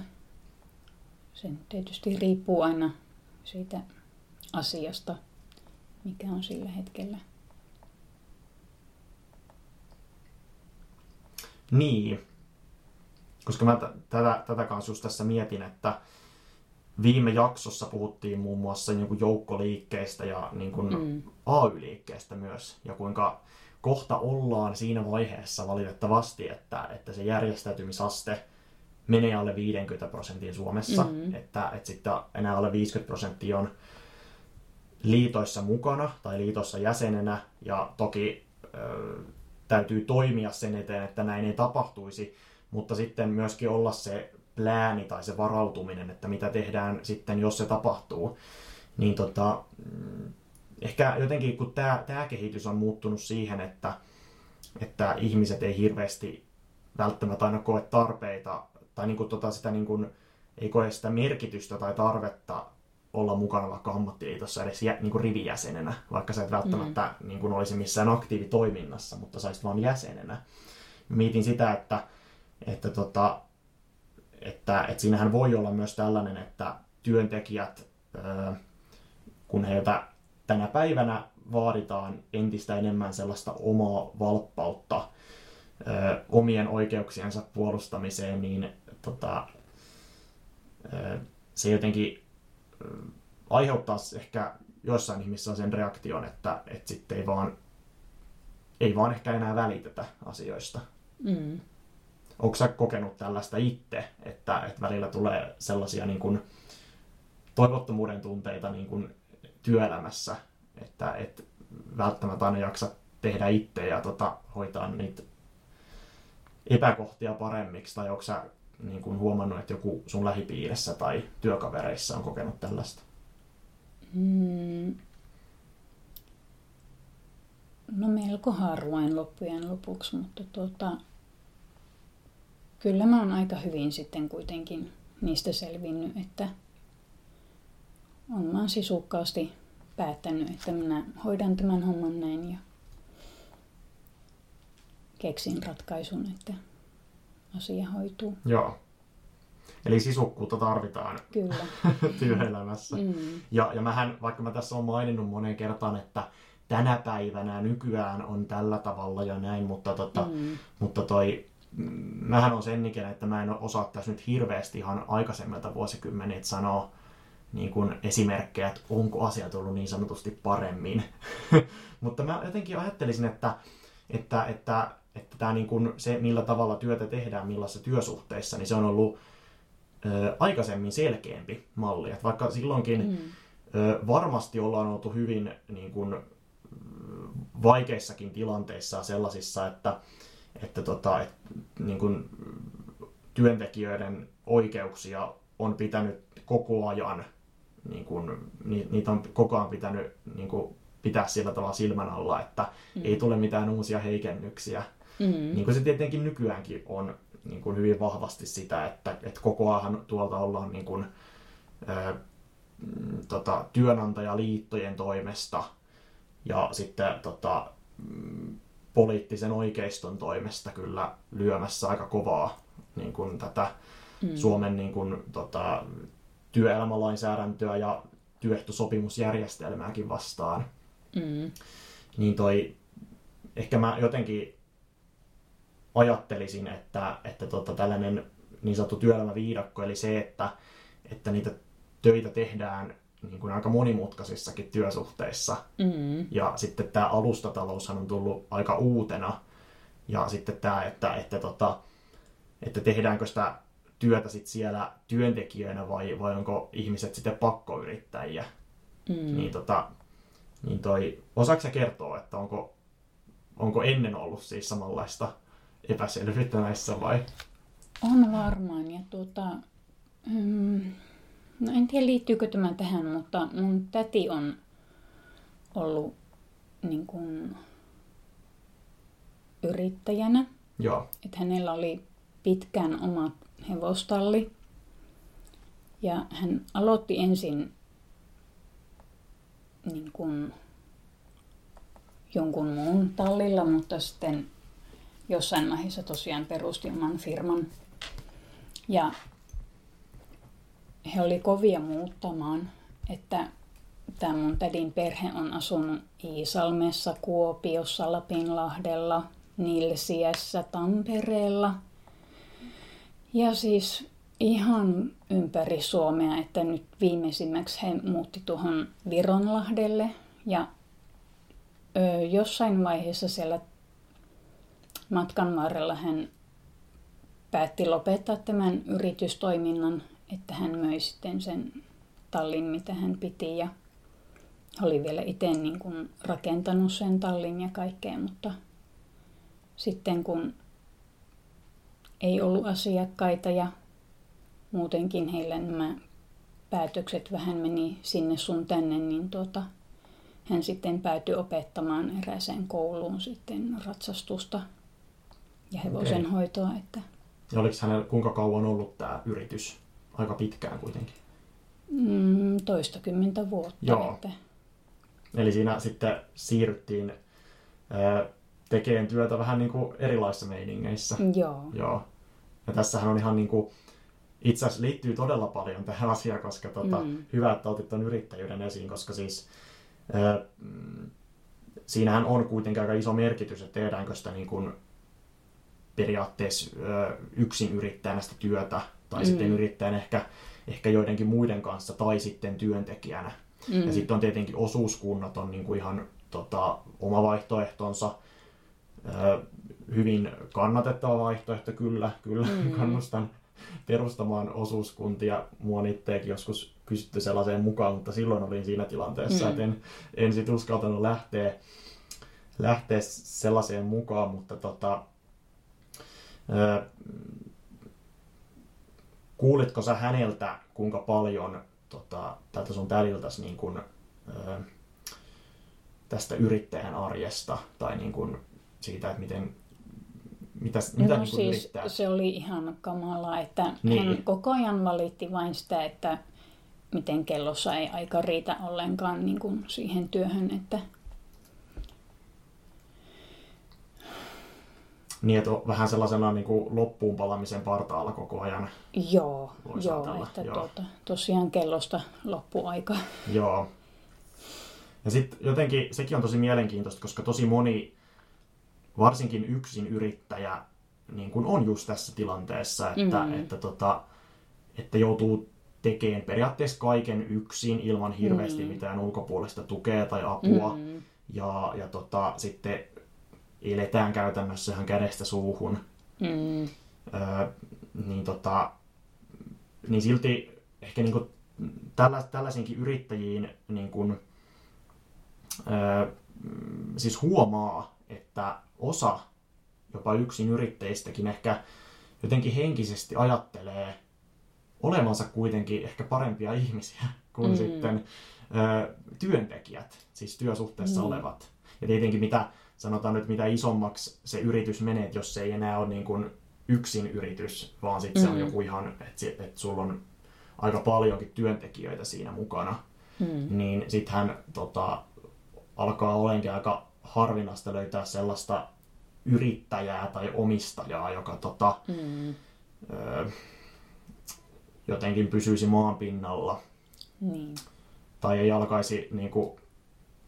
sen tietysti riippuu aina siitä asiasta, mikä on sillä hetkellä. Niin, koska mä t- tätä, tätä kanssa just tässä mietin, että viime jaksossa puhuttiin muun muassa niin kuin joukkoliikkeestä ja niin kuin mm. AY-liikkeestä myös, ja kuinka kohta ollaan siinä vaiheessa valitettavasti, että, että se järjestäytymisaste menee alle 50 prosentin Suomessa, mm-hmm. että, että sitten enää alle 50 prosenttia on liitoissa mukana tai liitossa jäsenenä ja toki täytyy toimia sen eteen, että näin ei tapahtuisi, mutta sitten myöskin olla se plääni tai se varautuminen, että mitä tehdään sitten, jos se tapahtuu. Niin tota, mm, ehkä jotenkin kun tämä, tämä kehitys on muuttunut siihen, että, että ihmiset ei hirveästi välttämättä aina koe tarpeita tai niin kuin tota sitä niin kuin, ei koe sitä merkitystä tai tarvetta olla mukana vaikka ammattiliitossa edes jä, niin kuin rivijäsenenä, vaikka sä et välttämättä mm. niin kuin olisi missään aktiivitoiminnassa, mutta saisit vaan jäsenenä. Mietin sitä, että, että, tota, että, että siinähän voi olla myös tällainen, että työntekijät, kun heiltä tänä päivänä vaaditaan entistä enemmän sellaista omaa valppautta omien oikeuksiensa puolustamiseen, niin tota, se jotenkin aiheuttaa ehkä joissain ihmisissä sen reaktion, että, että sitten ei vaan, ei vaan ehkä enää välitetä asioista. Mm. Onko sä kokenut tällaista itse, että, että välillä tulee sellaisia niin kuin, toivottomuuden tunteita niin kuin työelämässä, että et välttämättä aina jaksa tehdä itse ja tota, hoitaa niitä epäkohtia paremmiksi, tai onko sä niin kuin huomannut, että joku sun lähipiirissä tai työkavereissa on kokenut tällaista? Mm. No melko harvoin loppujen lopuksi, mutta tuota, kyllä mä oon aika hyvin sitten kuitenkin niistä selvinnyt, että on mä sisukkaasti päättänyt, että minä hoidan tämän homman näin ja keksin ratkaisun, että asia hoituu. Joo. Eli sisukkuutta tarvitaan Kyllä. <laughs> työelämässä. Mm. Ja, ja mähän, vaikka mä tässä olen maininnut moneen kertaan, että tänä päivänä nykyään on tällä tavalla ja näin, mutta, tota, mm. mutta toi, mähän on sen ikäinen, että mä en osaa tässä nyt hirveästi ihan aikaisemmilta vuosikymmeniltä sanoa niin kuin esimerkkejä, että onko asiat ollut niin sanotusti paremmin. <laughs> mutta mä jotenkin ajattelisin, että, että, että että tämä niin kuin se, millä tavalla työtä tehdään, millaisissa työsuhteissa, niin se on ollut ö, aikaisemmin selkeämpi malli. Et vaikka silloinkin mm. ö, varmasti ollaan oltu hyvin niin kuin, vaikeissakin tilanteissa sellaisissa, että, että tota, et, niin kuin, työntekijöiden oikeuksia on pitänyt koko ajan, niin kuin, niitä on koko ajan pitänyt niin kuin, pitää sillä tavalla silmän alla, että mm. ei tule mitään uusia heikennyksiä Mm. Niin kuin se tietenkin nykyäänkin on niin kuin hyvin vahvasti sitä, että, että koko ajan tuolta ollaan niin kuin, ää, mm, tota, työnantajaliittojen toimesta ja sitten tota, mm, poliittisen oikeiston toimesta kyllä lyömässä aika kovaa niin kuin tätä mm. Suomen niin kuin, tota, työelämälainsäädäntöä ja työehtosopimusjärjestelmääkin vastaan. Mm. Niin toi, ehkä mä jotenkin ajattelisin, että, että tota, tällainen niin sanottu työelämäviidakko, eli se, että, että niitä töitä tehdään niin kuin aika monimutkaisissakin työsuhteissa. Mm. Ja sitten tämä alustataloushan on tullut aika uutena. Ja sitten tämä, että, että, tota, että tehdäänkö sitä työtä sit siellä työntekijöinä vai, vai onko ihmiset sitten pakkoyrittäjiä. Mm. Niin, tota, niin toi, osaako kertoa, että onko, onko ennen ollut siis samanlaista epäselvyyttä näissä vai? On varmaan. Ja tuota, mm, no en tiedä liittyykö tämä tähän, mutta mun täti on ollut niin kuin, yrittäjänä. Joo. Että hänellä oli pitkään oma hevostalli. Ja hän aloitti ensin niin kuin, jonkun muun tallilla, mutta sitten jossain vaiheessa tosiaan perusti oman firman. Ja he oli kovia muuttamaan, että tämä mun tädin perhe on asunut Iisalmessa, Kuopiossa, Lapinlahdella, Nilsiässä, Tampereella. Ja siis ihan ympäri Suomea, että nyt viimeisimmäksi he muutti tuohon Vironlahdelle ja ö, jossain vaiheessa siellä matkan varrella hän päätti lopettaa tämän yritystoiminnan, että hän möi sitten sen tallin, mitä hän piti ja oli vielä itse niin kuin rakentanut sen tallin ja kaikkea, mutta sitten kun ei ollut asiakkaita ja muutenkin heillä nämä päätökset vähän meni sinne sun tänne, niin tuota, hän sitten päätyi opettamaan erääseen kouluun sitten ratsastusta ja hevosen okay. hoitoa. Että... Ja oliko hänellä kuinka kauan ollut tämä yritys? Aika pitkään kuitenkin. Mm, toistakymmentä vuotta. Joo. Eli siinä sitten siirryttiin tekemään työtä vähän niin kuin erilaisissa meiningeissä. Joo. Joo. Ja tässähän on ihan niin kuin, itse asiassa liittyy todella paljon tähän asiaan, koska tota, mm. hyvä, että otit tuon yrittäjyyden esiin, koska siis ää, siinähän on kuitenkin aika iso merkitys, että tehdäänkö sitä niin kuin periaatteessa yksin yrittäjänä sitä työtä, tai mm. sitten yrittäjän ehkä, ehkä joidenkin muiden kanssa, tai sitten työntekijänä. Mm. Ja sitten on tietenkin osuuskunnat on niin kuin ihan tota, oma vaihtoehtonsa, hyvin kannatettava vaihtoehto, kyllä, kyllä mm. <laughs> kannustan perustamaan osuuskuntia. Mua itseäkin joskus kysytty sellaiseen mukaan, mutta silloin olin siinä tilanteessa, mm. että en, en sit uskaltanut lähteä, lähteä sellaiseen mukaan, mutta tota, kuulitko sä häneltä, kuinka paljon tota, tältä sun tädiltäsi niin kun, ää, tästä yrittäjän arjesta tai niin kun, siitä, että miten mitä, mitä no niin siis yrittää? se oli ihan kamala, että niin. hän koko ajan valitti vain sitä, että miten kellossa ei aika riitä ollenkaan niin kuin siihen työhön, että Niin, että on vähän sellaisena niin kuin loppuun palamisen partaalla koko ajan. Joo, joo että joo. Tuota, tosiaan kellosta loppuaika. Joo. Ja sitten jotenkin sekin on tosi mielenkiintoista, koska tosi moni varsinkin yksin yrittäjä niin kuin on just tässä tilanteessa, että, mm-hmm. että, tota, että joutuu tekemään periaatteessa kaiken yksin ilman hirveästi mm-hmm. mitään ulkopuolista tukea tai apua. Mm-hmm. Ja, ja tota, sitten eletään käytännössä ihan kädestä suuhun. Mm. Öö, niin, tota, niin silti ehkä niin kuin tällä, tällaisinkin yrittäjiin niin kuin, öö, siis huomaa, että osa jopa yksin yrittäjistäkin ehkä jotenkin henkisesti ajattelee olevansa kuitenkin ehkä parempia ihmisiä <laughs> kuin mm. sitten ö, työntekijät, siis työsuhteessa mm. olevat. Ja tietenkin mitä, sanotaan nyt mitä isommaksi se yritys menee, jos se ei enää ole niin kuin yksin yritys, vaan sitten mm. se on mm. joku ihan, että, että sulla on aika paljonkin työntekijöitä siinä mukana, mm. niin sittenhän tota, alkaa olenkin aika harvinaista löytää sellaista yrittäjää tai omistajaa, joka tota, mm. ö, jotenkin pysyisi maan pinnalla. Niin. Tai ei alkaisi niin kuin,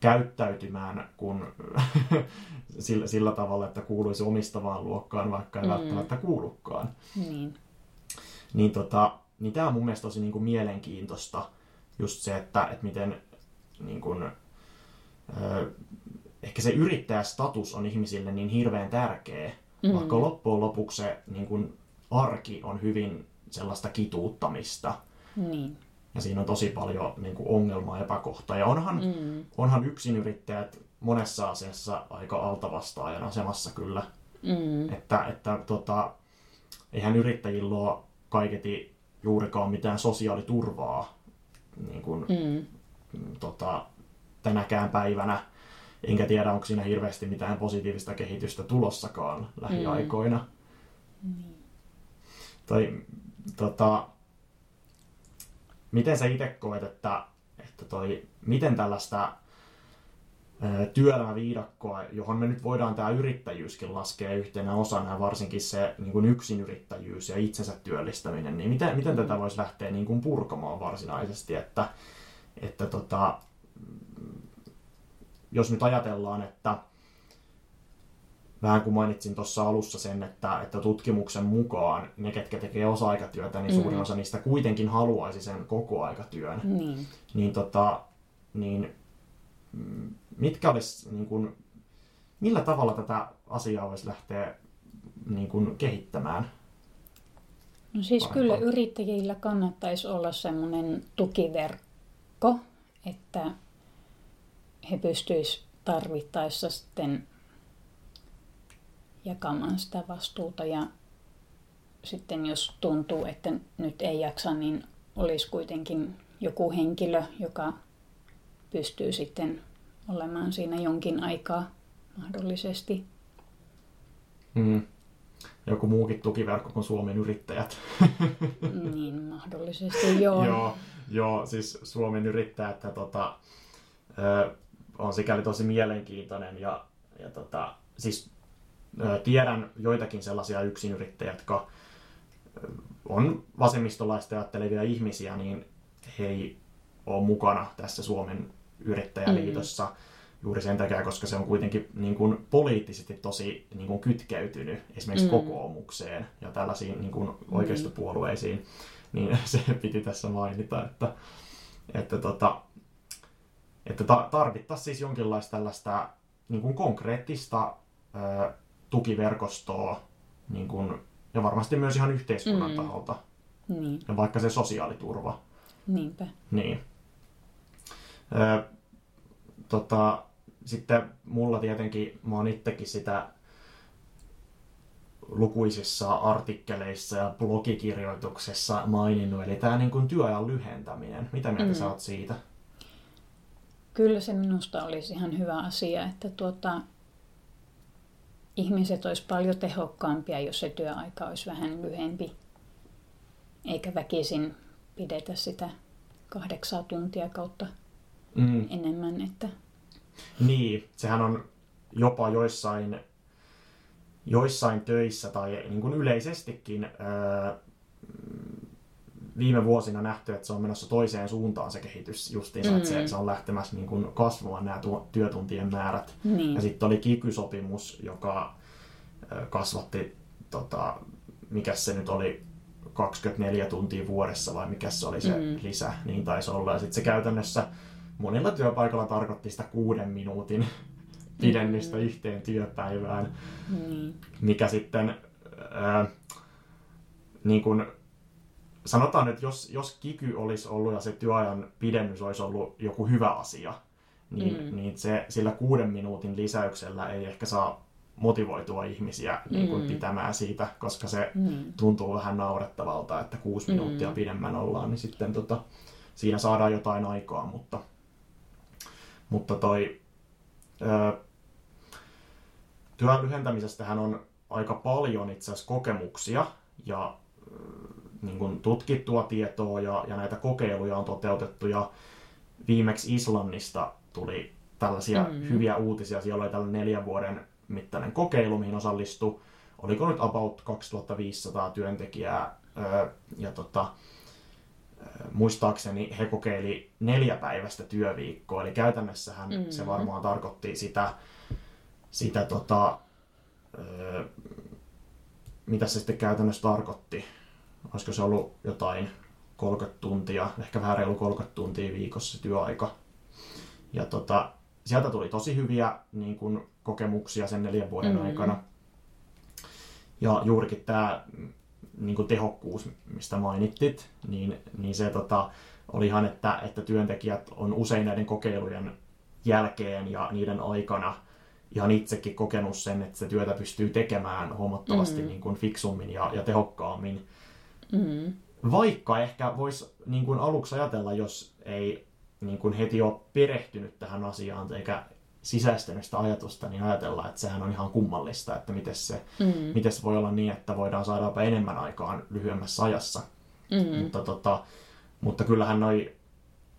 käyttäytymään kun, <laughs> sillä, sillä tavalla, että kuuluisi omistavaan luokkaan, vaikka ei mm. välttämättä kuulukaan. Niin. Niin, tota, niin tämä on mun mielestä tosi niin kuin, mielenkiintoista, just se, että, että miten niin kuin, ö, ehkä se yrittäjästatus on ihmisille niin hirveän tärkeä, mm. vaikka loppujen lopuksi se niin kuin, arki on hyvin sellaista kituuttamista. Niin. Ja siinä on tosi paljon niin kuin, ongelmaa ja epäkohtaa. Ja onhan, mm. onhan yrittäjät monessa asiassa aika altavastaajan asemassa kyllä. Mm. Että, että tota, eihän yrittäjillä ole kaiketi juurikaan mitään sosiaaliturvaa niin kuin, mm. tota, tänäkään päivänä enkä tiedä, onko siinä hirveästi mitään positiivista kehitystä tulossakaan lähiaikoina. Mm. Tai tota, miten sä itse koet, että, että toi, miten tällaista työelämäviidakkoa, johon me nyt voidaan tämä yrittäjyyskin laskea yhtenä osana, ja varsinkin se niin kuin yksinyrittäjyys ja itsensä työllistäminen, niin miten, miten tätä voisi lähteä niin kuin purkamaan varsinaisesti, että, että tota, jos nyt ajatellaan, että vähän kuin mainitsin tuossa alussa sen, että, että tutkimuksen mukaan ne, ketkä tekee osa-aikatyötä, niin suurin mm. osa niistä kuitenkin haluaisi sen koko-aikatyön. Niin. Niin, tota, niin mitkä olisi, niin kuin, millä tavalla tätä asiaa voisi lähteä niin kuin, kehittämään? No siis parempaa? kyllä yrittäjillä kannattaisi olla semmoinen tukiverkko, että he pystyisivät tarvittaessa sitten jakamaan sitä vastuuta ja sitten jos tuntuu, että nyt ei jaksa, niin olisi kuitenkin joku henkilö, joka pystyy sitten olemaan siinä jonkin aikaa mahdollisesti. Mm. Joku muukin tukiverkko kuin Suomen yrittäjät. <laughs> niin, mahdollisesti joo. <laughs> joo, joo, siis Suomen yrittäjät tota, ö, on sikäli tosi mielenkiintoinen ja, ja tota, siis tiedän joitakin sellaisia yksinyrittäjiä, jotka on vasemmistolaista ajattelevia ihmisiä, niin he ei ole mukana tässä Suomen yrittäjäliitossa mm. juuri sen takia, koska se on kuitenkin niin kuin, poliittisesti tosi niin kuin, kytkeytynyt esimerkiksi mm. kokoomukseen ja tällaisiin niin kuin, oikeistopuolueisiin, niin <laughs> se piti tässä mainita, että, että, tota, että tarvittaisiin siis jonkinlaista tällaista niin kuin konkreettista ö, tukiverkostoa niin kuin, ja varmasti myös ihan yhteiskunnan mm. taholta. Niin. Ja vaikka se sosiaaliturva. Niinpä. Niin. Ö, tota, sitten mulla tietenkin, mä oon itsekin sitä lukuisissa artikkeleissa ja blogikirjoituksessa maininnut, eli tämä niin kuin työajan lyhentäminen. Mitä mieltä mm. sä oot siitä? Kyllä se minusta olisi ihan hyvä asia, että tuota, ihmiset olisi paljon tehokkaampia, jos se työaika olisi vähän lyhempi, eikä väkisin pidetä sitä kahdeksaa tuntia kautta mm. enemmän. Että... Niin, sehän on jopa joissain, joissain töissä tai niin kuin yleisestikin ää, viime vuosina nähty, että se on menossa toiseen suuntaan se kehitys justiinsa, mm. että se, mm. se on lähtemässä niin kuin kasvamaan nämä tuo, työtuntien määrät. Niin. Ja sitten oli kikysopimus, joka kasvatti, tota, mikä se nyt oli, 24 tuntia vuodessa vai mikä se oli se mm. lisä, niin taisi olla. Ja sitten se käytännössä monilla työpaikalla tarkoitti sitä kuuden minuutin pidennystä mm. yhteen työpäivään, mm. mikä sitten ää, niin kun, sanotaan, että jos, jos kiky olisi ollut ja se työajan pidennys olisi ollut joku hyvä asia, niin, mm. niin se, sillä kuuden minuutin lisäyksellä ei ehkä saa motivoitua ihmisiä niin kuin mm. pitämään siitä, koska se mm. tuntuu vähän naurettavalta, että kuusi mm. minuuttia pidemmän ollaan, niin sitten tota, siinä saadaan jotain aikaa, mutta, mutta toi ö, työn lyhentämisestähän on aika paljon itse asiassa kokemuksia ja niin kuin tutkittua tietoa ja, ja näitä kokeiluja on toteutettu ja viimeksi Islannista tuli tällaisia mm. hyviä uutisia. Siellä oli tällainen neljän vuoden mittainen kokeilu, mihin osallistui, oliko nyt about 2500 työntekijää, ja tota, muistaakseni he kokeili neljä päivästä työviikkoa, eli käytännössähän mm-hmm. se varmaan tarkoitti sitä, sitä tota, mitä se sitten käytännössä tarkoitti. Olisiko se ollut jotain 30 tuntia, ehkä vähän reilu 30 tuntia viikossa se työaika. Ja tota, sieltä tuli tosi hyviä niin kuin, kokemuksia sen neljän vuoden mm-hmm. aikana. Ja juurikin tämä niin kuin tehokkuus, mistä mainittit, niin, niin se tota, oli ihan, että, että työntekijät on usein näiden kokeilujen jälkeen ja niiden aikana ihan itsekin kokenut sen, että se työtä pystyy tekemään huomattavasti mm-hmm. niin kuin fiksummin ja, ja tehokkaammin. Mm-hmm. Vaikka ehkä voisi niin kuin aluksi ajatella, jos ei niin kuin heti ole perehtynyt tähän asiaan eikä sisäistänyt sitä ajatusta, niin ajatellaan, että sehän on ihan kummallista, että miten se, mm. miten se voi olla niin, että voidaan saada jopa enemmän aikaan lyhyemmässä ajassa. Mm. Mutta, tota, mutta kyllähän noi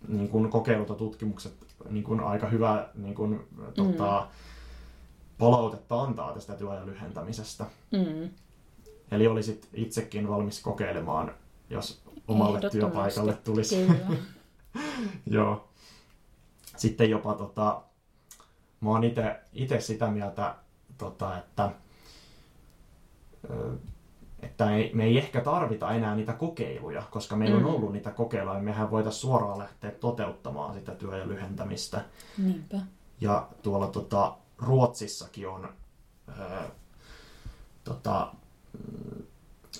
niin kuin kokeilut ja tutkimukset niin kuin aika hyvää niin kuin, tota, mm. palautetta antaa tästä työajan lyhentämisestä. Mm. Eli olisit itsekin valmis kokeilemaan, jos omalle työpaikalle tulisi. <laughs> Joo. Sitten jopa tota, mä oon itse sitä mieltä, tota, että, että ei, me ei ehkä tarvita enää niitä kokeiluja, koska meillä mm. on ollut niitä kokeiluja, niin mehän voitaisiin suoraan lähteä toteuttamaan sitä työajan lyhentämistä. Niinpä. Ja tuolla tota, Ruotsissakin on ää, tota,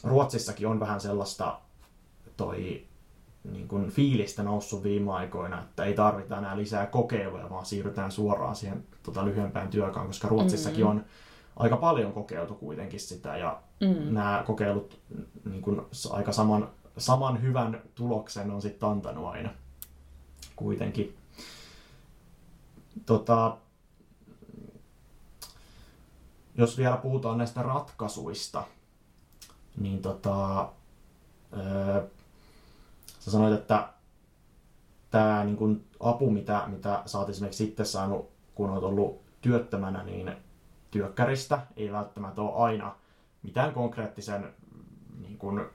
Ruotsissakin on vähän sellaista toi niin kuin fiilistä noussut viime aikoina, että ei tarvita enää lisää kokeiluja, vaan siirrytään suoraan siihen tota, lyhyempään työkaan, koska Ruotsissakin mm-hmm. on, aika paljon kokeiltu kuitenkin sitä ja Mm. nämä kokeilut niin kuin, aika saman, saman hyvän tuloksen on sitten antanut aina kuitenkin. Tota, jos vielä puhutaan näistä ratkaisuista, niin tota, öö, sä sanoit, että tämä niin kun apu, mitä, mitä sä oot esimerkiksi sitten saanut, kun oot ollut työttömänä, niin työkkäristä ei välttämättä ole aina mitään konkreettisen niin kun,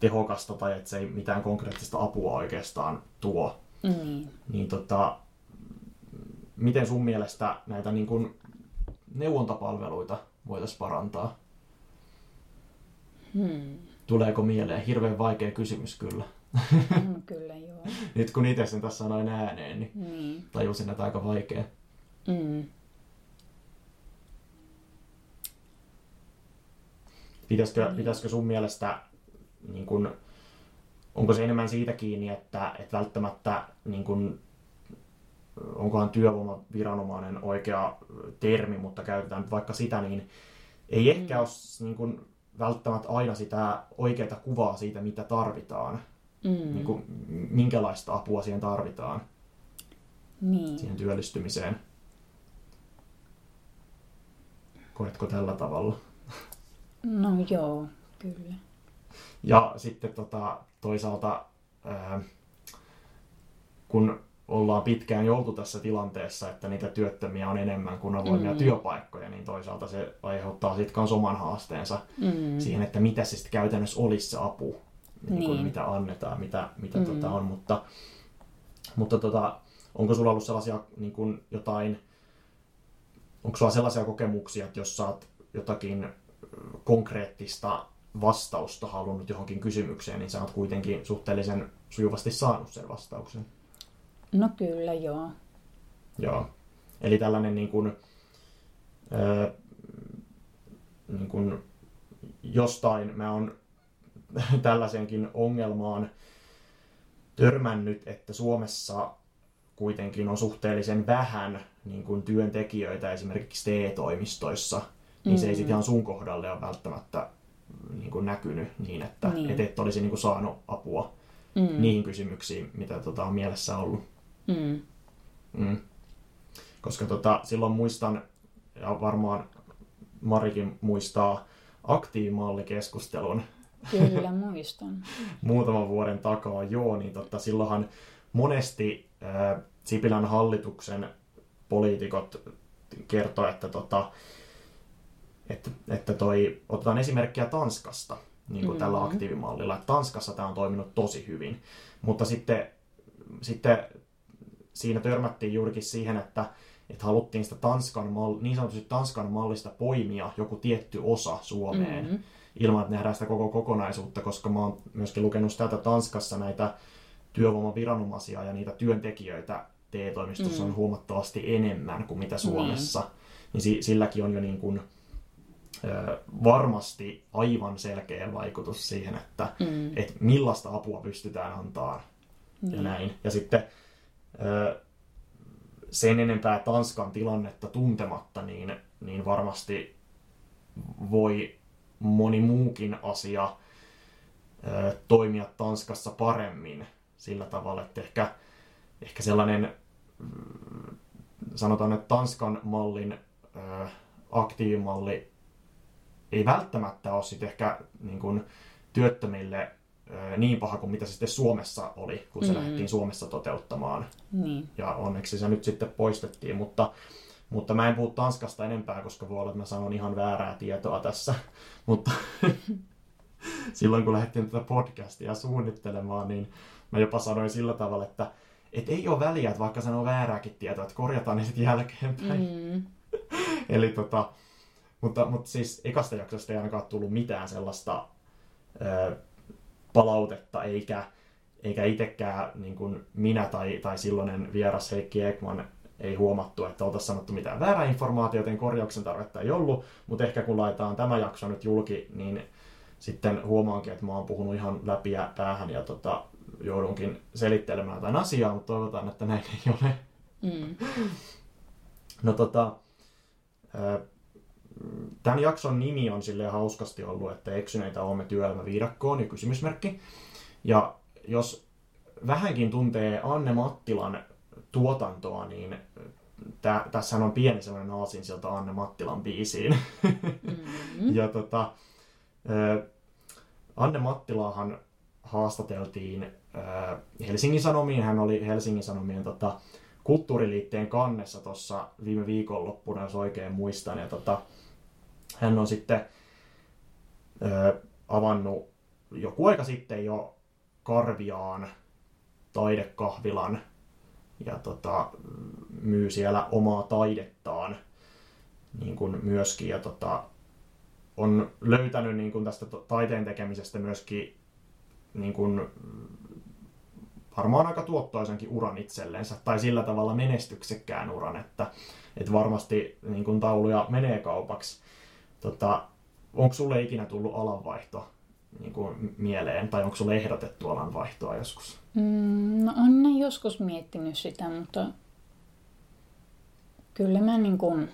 tehokasta tai että se ei mitään konkreettista apua oikeastaan tuo. Niin. Niin tota, miten sun mielestä näitä niin kun, neuvontapalveluita voitaisiin parantaa? Hmm. Tuleeko mieleen? Hirveän vaikea kysymys kyllä. On kyllä joo. <laughs> Nyt kun itse sen tässä sanoin ääneen, niin Niin. tajusin, että aika vaikea. Mm. Pitäisikö, Niin. pitäisikö sun mielestä, niin kun, onko se enemmän siitä kiinni, että, että välttämättä, niin kun, onkohan työvoimaviranomainen oikea termi, mutta käytetään vaikka sitä, niin ei ehkä Mm. ole niin kun, välttämättä aina sitä oikeaa kuvaa siitä, mitä tarvitaan, Mm. niin kun, minkälaista apua siihen tarvitaan, Niin. siihen työllistymiseen. Koetko tällä tavalla? No joo, kyllä. Ja sitten tota, toisaalta, ää, kun ollaan pitkään joutu tässä tilanteessa, että niitä työttömiä on enemmän kuin avoimia Mm. työpaikkoja, niin toisaalta se aiheuttaa sitten myös oman haasteensa Mm. siihen, että mitä se sitten käytännössä olisi se apu, niin kuin Niin. mitä annetaan, mitä, mitä Mm. tota on. Mutta, mutta tota, onko sulla ollut sellaisia niin kuin jotain, onko sulla sellaisia kokemuksia, että jos oot jotakin konkreettista vastausta halunnut johonkin kysymykseen, niin sä oot kuitenkin suhteellisen sujuvasti saanut sen vastauksen. No kyllä joo. Joo. Eli tällainen niin kuin, ö, niin kuin jostain mä oon <laughs> tällaisenkin ongelmaan törmännyt, että Suomessa kuitenkin on suhteellisen vähän niin kuin työntekijöitä esimerkiksi TE-toimistoissa, niin se ei Mm. sitten ihan sun kohdalle ole välttämättä niin kuin näkynyt niin, että Niin. et et olisi niin kuin saanut apua Mm. niihin kysymyksiin, mitä tota, on mielessä ollut. Mm. Mm. Koska tota, silloin muistan, ja varmaan Marikin muistaa, aktiivimallikeskustelun Kyllä muistan. <laughs> muutaman vuoden takaa, joo, niin tota, silloinhan monesti ää, Sipilän hallituksen poliitikot kertoi, että, tota, että, että toi, otetaan esimerkkiä Tanskasta niin kuin tällä Mhm. aktiivimallilla, Tanskassa tämä on toiminut tosi hyvin, mutta sitten, sitten siinä törmättiin juurikin siihen, että, että haluttiin sitä Tanskan mal, niin sanotusti Tanskan mallista poimia joku tietty osa Suomeen Mm. ilman, että nähdään sitä koko kokonaisuutta, koska mä oon myöskin lukenut sitä, että Tanskassa näitä työvoimaviranomaisia ja niitä työntekijöitä TE-toimistossa Mm. on huomattavasti enemmän kuin mitä Suomessa. Niin si- silläkin on jo niin kuin, ö, varmasti aivan selkeä vaikutus siihen, että Mm. et millaista apua pystytään antaa ja Niin. näin. Ja sitten sen enempää Tanskan tilannetta tuntematta, niin, niin varmasti voi moni muukin asia toimia Tanskassa paremmin sillä tavalla, että ehkä, ehkä sellainen, mm, sanotaan, että Tanskan mallin aktiivimalli ei välttämättä ole sitten ehkä niin kuin, työttömille niin paha kuin mitä se sitten Suomessa oli, kun se Mm. lähdettiin Suomessa toteuttamaan. Niin. Ja onneksi se nyt sitten poistettiin, mutta, mutta mä en puhu Tanskasta enempää, koska voi olla, että mä sanon ihan väärää tietoa tässä. <laughs> mutta <laughs> silloin kun lähdettiin tätä podcastia suunnittelemaan, niin mä jopa sanoin sillä tavalla, että et ei ole väliä, että vaikka sanoo väärääkin tietoa, että korjataan ne sitten jälkeenpäin. Mm. <laughs> Eli tota, mutta, mutta siis ekasta jaksosta ei ainakaan tullut mitään sellaista ö, palautetta, eikä, eikä itsekään niin kuin minä tai, tai silloinen vieras Heikki Ekman ei huomattu, että oltaisiin sanottu mitään väärää informaatiota, joten korjauksen tarvetta ei ollut, mutta ehkä kun laitetaan tämä jakso nyt julki, niin sitten huomaankin, että mä oon puhunut ihan läpi ja päähän ja tota, joudunkin selittelemään jotain asiaa, mutta toivotaan, että näin ei ole. Mm. No tota, tämän jakson nimi on silleen hauskasti ollut, että eksyneitä olemme työelämäviidakkoon ja kysymysmerkki. Ja jos vähänkin tuntee Anne Mattilan tuotantoa, niin tä, tässä on pieni sellainen aasin sieltä Anne Mattilan biisiin. Mm-hmm. <laughs> ja tota, Anne Mattilaahan haastateltiin Helsingin Sanomiin. Hän oli Helsingin Sanomien tota, kulttuuriliitteen kannessa tuossa viime viikonloppuna, jos oikein muistan. Ja tota, hän on sitten ö, avannut joku aika sitten jo Karviaan taidekahvilan ja tota, myy siellä omaa taidettaan niin kuin myöskin. Ja tota, on löytänyt niin kuin tästä taiteen tekemisestä myöskin niin kuin, varmaan aika tuottoisenkin uran itsellensä, tai sillä tavalla menestyksekkään uran, että, että varmasti niin kuin tauluja menee kaupaksi. Tota, onko sulle ikinä tullut alanvaihto niin kuin mieleen, tai onko sulle ehdotettu alanvaihtoa joskus? Mm, no on joskus miettinyt sitä, mutta kyllä mä niin kuin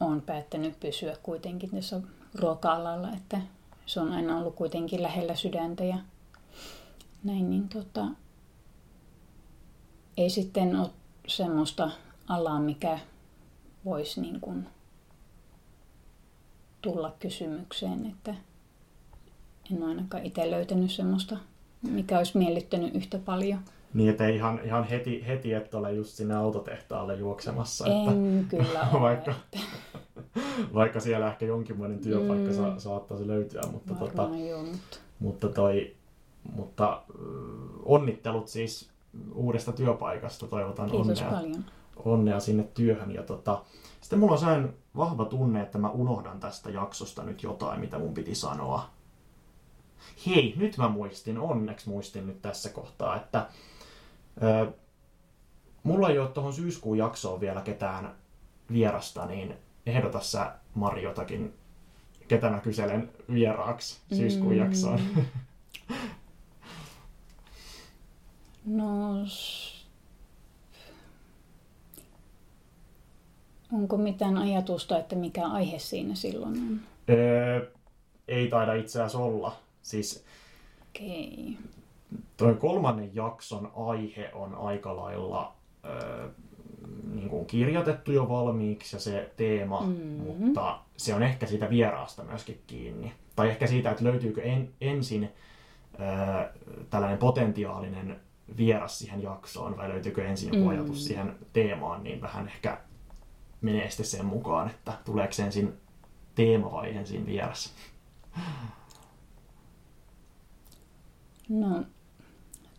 olen päättänyt pysyä kuitenkin tässä ruoka-alalla, että se on aina ollut kuitenkin lähellä sydäntä ja näin, niin tota, ei sitten ole semmoista alaa, mikä voisi niin kuin tulla kysymykseen, että en ole ainakaan itse löytänyt semmoista, mikä olisi miellyttänyt yhtä paljon. Niin, että ei ihan, ihan heti, heti et ole just sinne autotehtaalle juoksemassa. En että kyllä <laughs> ole. vaikka, että... vaikka siellä ehkä jonkinlainen työpaikka mm. sa, saattaisi löytyä. Mutta, tota, joo, mutta... mutta, toi, mutta onnittelut siis uudesta työpaikasta. Toivotan Kiitos onnea, paljon. Onnea sinne työhön. Ja tota, sitten mulla on sellainen vahva tunne, että mä unohdan tästä jaksosta nyt jotain, mitä mun piti sanoa. Hei, nyt mä muistin, onneksi muistin nyt tässä kohtaa, että ö, mulla ei ole tuohon syyskuun jaksoon vielä ketään vierasta, niin ehdota sä Mari jotakin, ketä mä kyselen vieraaksi syyskuun jaksoon. Mm. No, onko mitään ajatusta, että mikä aihe siinä silloin on? Öö, ei taida itse asiassa olla. Siis Okei. toi kolmannen jakson aihe on aika lailla öö, niin kuin kirjoitettu jo valmiiksi ja se teema, mm-hmm. mutta se on ehkä siitä vieraasta myöskin kiinni. Tai ehkä siitä, että löytyykö en, ensin öö, tällainen potentiaalinen vieras siihen jaksoon vai löytyykö ensin joku mm. ajatus siihen teemaan, niin vähän ehkä menee sitten sen mukaan, että tuleeko ensin teema vai ensin vieras. No,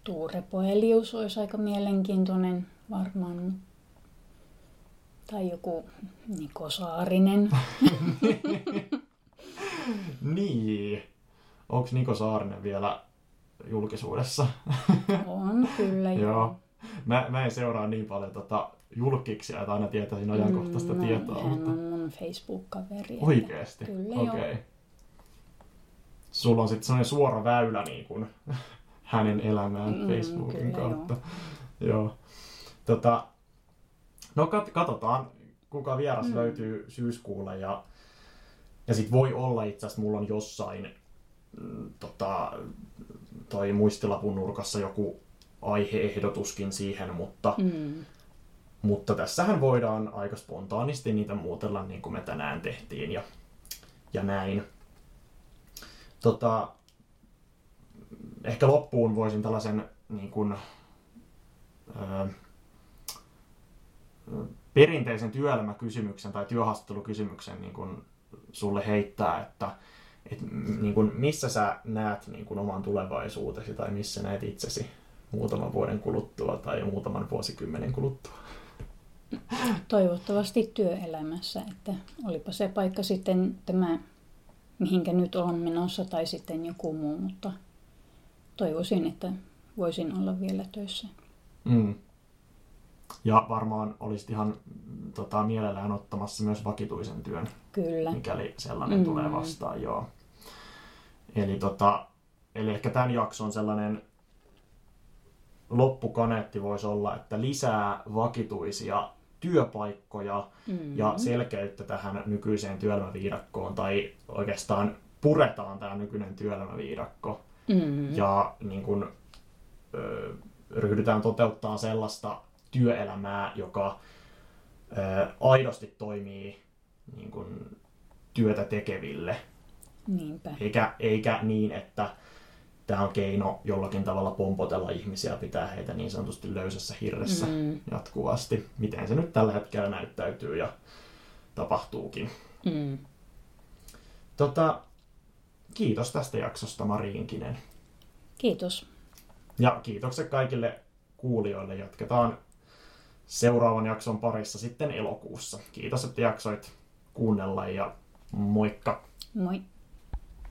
Tuure Poelius olisi aika mielenkiintoinen varmaan. Tai joku Niko Saarinen. <laughs> niin. Onko Niko Saarinen vielä julkisuudessa? on, kyllä <laughs> joo. Mä, mä en seuraa niin paljon tota julkiksia, että aina tietäisin ajankohtaista Mm, tietoa. Hän Mutta... on mun Facebook-kaveri. Oikeesti? Kyllä joo. Sulla on sitten sellainen suora väylä niin kuin, <laughs> hänen elämään Mm, Facebookin kautta. Joo. Tota, no kat- katsotaan, kuka vieras Mm. löytyy syyskuulle ja, ja sit voi olla itse asiassa, mulla on jossain mm, tota, toi muistilapun nurkassa joku aiheehdotuskin siihen, mutta, Mm. Mutta tässähän voidaan aika spontaanisti niitä muutella niin kuin me tänään tehtiin ja, ja näin. Tota, ehkä loppuun voisin tällaisen niin kuin, ö, perinteisen työelämäkysymyksen tai työhaastattelukysymyksen niin kuin sulle heittää, että et, niin kuin, missä sä näet niin kuin, oman tulevaisuutesi tai missä näet itsesi muutaman vuoden kuluttua tai muutaman vuosikymmenen kuluttua? Toivottavasti työelämässä, että olipa se paikka sitten tämä, mihinkä nyt olen menossa, tai sitten joku muu, mutta toivoisin, että voisin olla vielä töissä. Mm. Ja varmaan olisit ihan tota, mielellään ottamassa myös vakituisen työn, Kyllä. mikäli sellainen Mm. tulee vastaan, joo. Eli, tota, eli ehkä tämän jakson sellainen loppukaneetti voisi olla, että lisää vakituisia työpaikkoja Mm. ja selkeyttä tähän nykyiseen työelämäviidakkoon, tai oikeastaan puretaan tämä nykyinen työelämäviidakko Mm. ja niin kun, ö, ryhdytään toteuttaa sellaista työelämää, joka ö, aidosti toimii niin kun, työtä tekeville, Niinpä. eikä, eikä niin, että tämä on keino jollakin tavalla pompotella ihmisiä, pitää heitä niin sanotusti löysässä hirressä Mm. jatkuvasti, miten se nyt tällä hetkellä näyttäytyy ja tapahtuukin. Mm. Tota, kiitos tästä jaksosta Mari Inkinen. Kiitos. Ja kiitokset kaikille kuulijoille. Jatketaan seuraavan jakson parissa sitten elokuussa. Kiitos, että jaksoit kuunnella ja moikka! Moi.